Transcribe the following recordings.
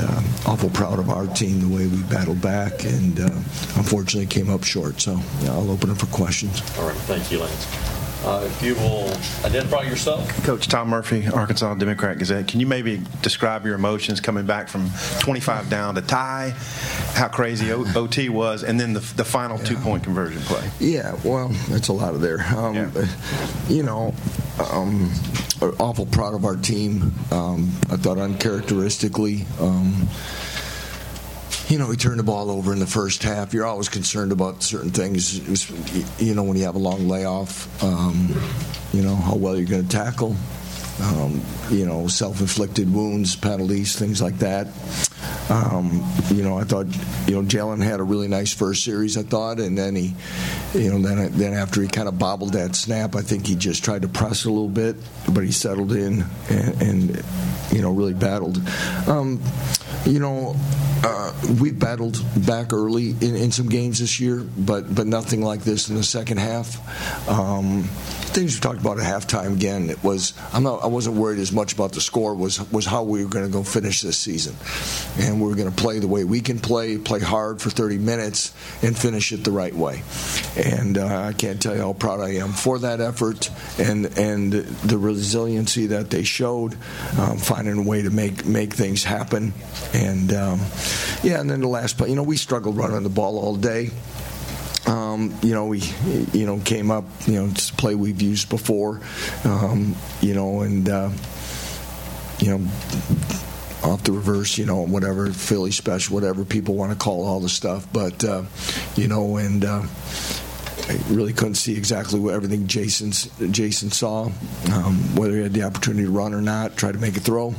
uh, awful proud of our team the way we battled back, and uh, unfortunately came up short. So yeah, I'll open it for questions. All right, thank you, Lance. Uh, if you will identify yourself. Coach Tom Murphy, Arkansas Democrat Gazette. Can you maybe describe your emotions coming back from 25 down to tie, how crazy o- OT was, and then the, the final yeah. two point conversion play? Yeah, well, that's a lot of there. Um, yeah. You know, um, awful proud of our team. Um, I thought uncharacteristically. Um, you know, we turned the ball over in the first half. You're always concerned about certain things. Was, you know, when you have a long layoff, um, you know, how well you're going to tackle. Um, you know, self-inflicted wounds, penalties, things like that. Um, you know, I thought, you know, Jalon had a really nice first series, I thought, and then he, you know, then then after he kind of bobbled that snap, I think he just tried to press a little bit, but he settled in and, and you know, really battled. Um, you know, uh, we battled back early in, in, some games this year, but but nothing like this in the second half. Um, things we talked about at halftime again. It was I'm not I wasn't worried as much about the score was was how we were going to go finish this season, and we are going to play the way we can play, play hard for 30 minutes, and finish it the right way. And uh, I can't tell you how proud I am for that effort and and the resiliency that they showed, um, finding a way to make make things happen. And um, yeah, and then the last play, you know, we struggled running the ball all day. Um, you know, we, you know, came up, you know, it's a play we've used before, um, you know, and, uh, you know, off the reverse, you know, whatever, Philly special, whatever people want to call all the stuff. But, uh, you know, and uh, I really couldn't see exactly what everything Jason's, Jason saw, um, whether he had the opportunity to run or not, try to make a throw,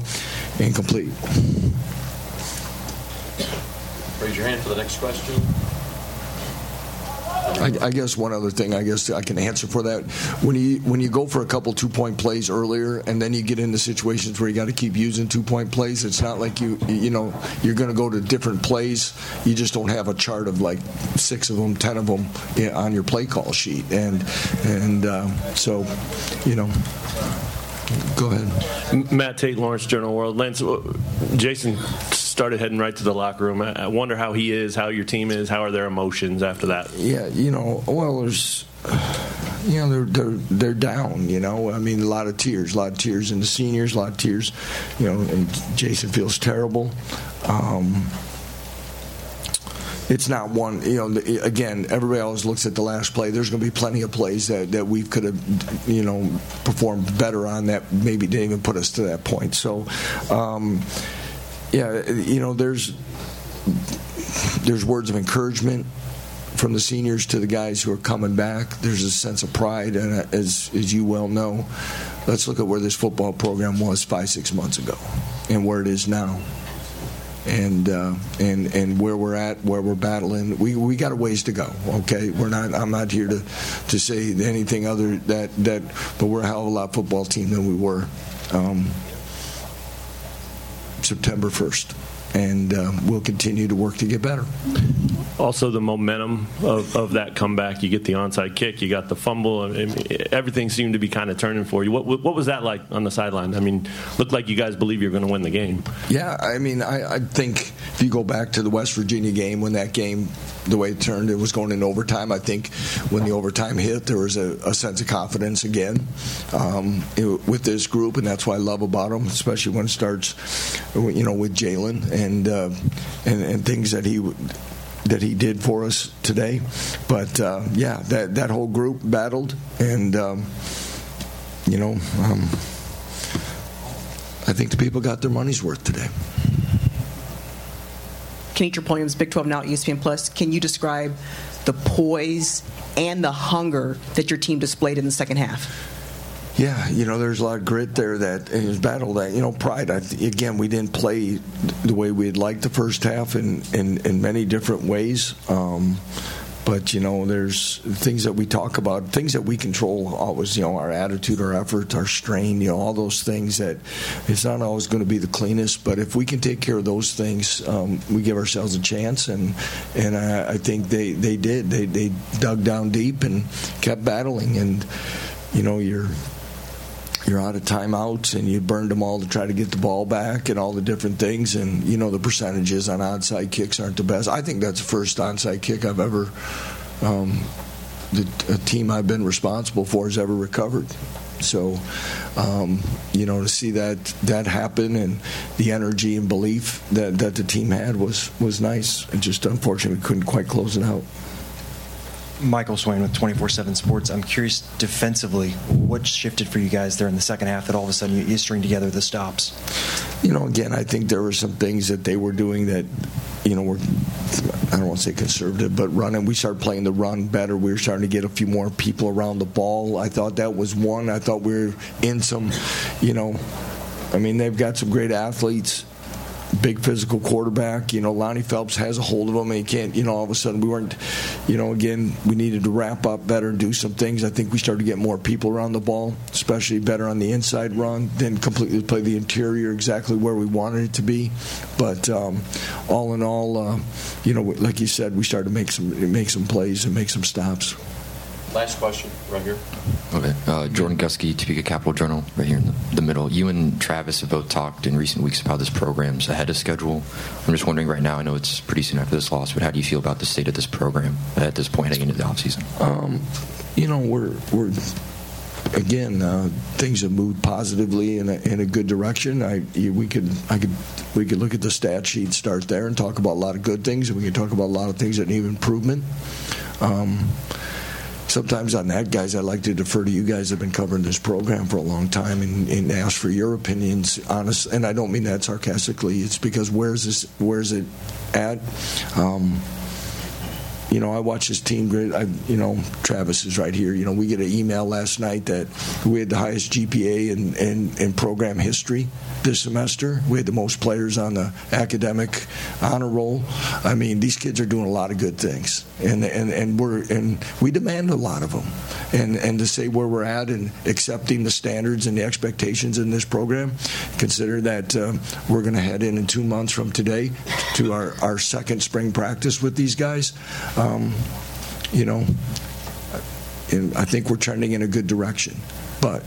incomplete. Raise your hand for the next question. I, I, guess one other thing I guess I can answer for that when you when you go for a couple two point plays earlier and then you get into situations where you got to keep using two point plays it's not like you you know you're going to go to different plays you just don't have a chart of like six of them ten of them on your play call sheet and and uh, so you know Go ahead. Matt Tait, Lawrence Journal World. Lance, uh, Jason started heading right to the locker room. I wonder how he is, how your team is, how are their emotions after that? Yeah, you know, well, there's, you know, they're they're they're down. You know, I mean, a lot of tears, a lot of tears, in the seniors, a lot of tears. You know, and Jason feels terrible. Um, it's not one. You know, again, everybody always looks at the last play. There's going to be plenty of plays that, that we could have, you know, performed better on that maybe didn't even put us to that point. So, um, yeah, you know, there's there's words of encouragement from the seniors to the guys who are coming back. There's a sense of pride, and as as you well know, let's look at where this football program was five six months ago, and where it is now and uh, and and where we're at, where we're battling. We we got a ways to go. Okay, we're not. I'm not here to to say anything other that that. But we're a hell of a lot football team than we were um, September 1st and uh, we'll continue to work to get better. Also, the momentum of, of that comeback. You get the onside kick, you got the fumble, and everything seemed to be kind of turning for you. What, what was that like on the sideline? I mean, looked like you guys believe you're going to win the game. Yeah, I mean, I, I think if you go back to the West Virginia game, when that game, the way it turned, it was going in overtime. I think when the overtime hit, there was a, a sense of confidence again um, it, with this group, and that's what I love about them, especially when it starts, you know, with Jalon and, uh, and and things that he that he did for us today. But uh, yeah, that that whole group battled, and um, you know, um, I think the people got their money's worth today. Kenitra Pulliams, Big 12 Now, at ESPN Plus. Can you describe the poise and the hunger that your team displayed in the second half? Yeah, you know, there's a lot of grit there that is battle that you know pride. I, again, we didn't play the way we'd like the first half in in, in many different ways. Um, but you know, there's things that we talk about, things that we control. Always, you know, our attitude, our effort, our strain. You know, all those things that it's not always going to be the cleanest. But if we can take care of those things, um, we give ourselves a chance. And and I, I think they they did. They they dug down deep and kept battling. And you know, you're you're out of timeouts and you burned them all to try to get the ball back and all the different things. And, you know, the percentages on onside kicks aren't the best. I think that's the first onside kick I've ever, um, the, a team I've been responsible for has ever recovered. So, um, you know, to see that that happen and the energy and belief that, that the team had was was nice. And just unfortunately, we couldn't quite close it out. Michael Swain with 24 7 Sports. I'm curious defensively, what shifted for you guys there in the second half that all of a sudden you, you string together the stops? You know, again, I think there were some things that they were doing that, you know, were, I don't want to say conservative, but running. We started playing the run better. We were starting to get a few more people around the ball. I thought that was one. I thought we were in some, you know, I mean, they've got some great athletes big physical quarterback. You know, Lonnie Phelps has a hold of him, and he can't. You know, all of a sudden we weren't. You know, again, we needed to wrap up better and do some things. I think we started to get more people around the ball, especially better on the inside run. Then completely play the interior exactly where we wanted it to be. But um, all in all, uh, you know, like you said, we started to make some make some plays and make some stops. Last question, right here. Okay. Uh, Jordan Guskey, Topeka Capital Journal, right here in the, the, middle. You and Travis have both talked in recent weeks about this program's ahead of schedule. I'm just wondering right now, I know it's pretty soon after this loss, but how do you feel about the state of this program at this point heading into the offseason? Um, you know, we're, we're again, uh, things have moved positively in a, in a good direction. I we could I could we could look at the stat sheet, start there, and talk about a lot of good things, and we could talk about a lot of things that need improvement. Um, sometimes on that, guys, I'd like to defer to you guys have been covering this program for a long time and, and ask for your opinions. Honest, and I don't mean that sarcastically. It's because where's this? Where's it at? Um, you know, I watch this team. I, you know, Travis is right here. You know, we get an email last night that we had the highest GPA in, in, in program history this semester. We had the most players on the academic honor roll. I mean, these kids are doing a lot of good things, and and, and we're and we demand a lot of them. And and to say where we're at and accepting the standards and the expectations in this program, consider that uh, we're going to head in in two months from today to our our second spring practice with these guys. You know, and I think we're trending in a good direction, but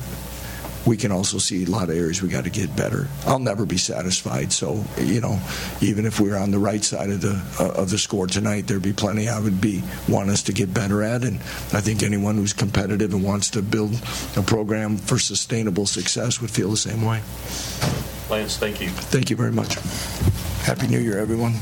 we can also see a lot of areas we got to get better. I'll never be satisfied. So you know, even if we are on the right side of the uh, of the score tonight, there'd be plenty I would be want us to get better at. And I think anyone who's competitive and wants to build a program for sustainable success would feel the same way. Lance, thank you. Thank you very much. Happy New Year, everyone.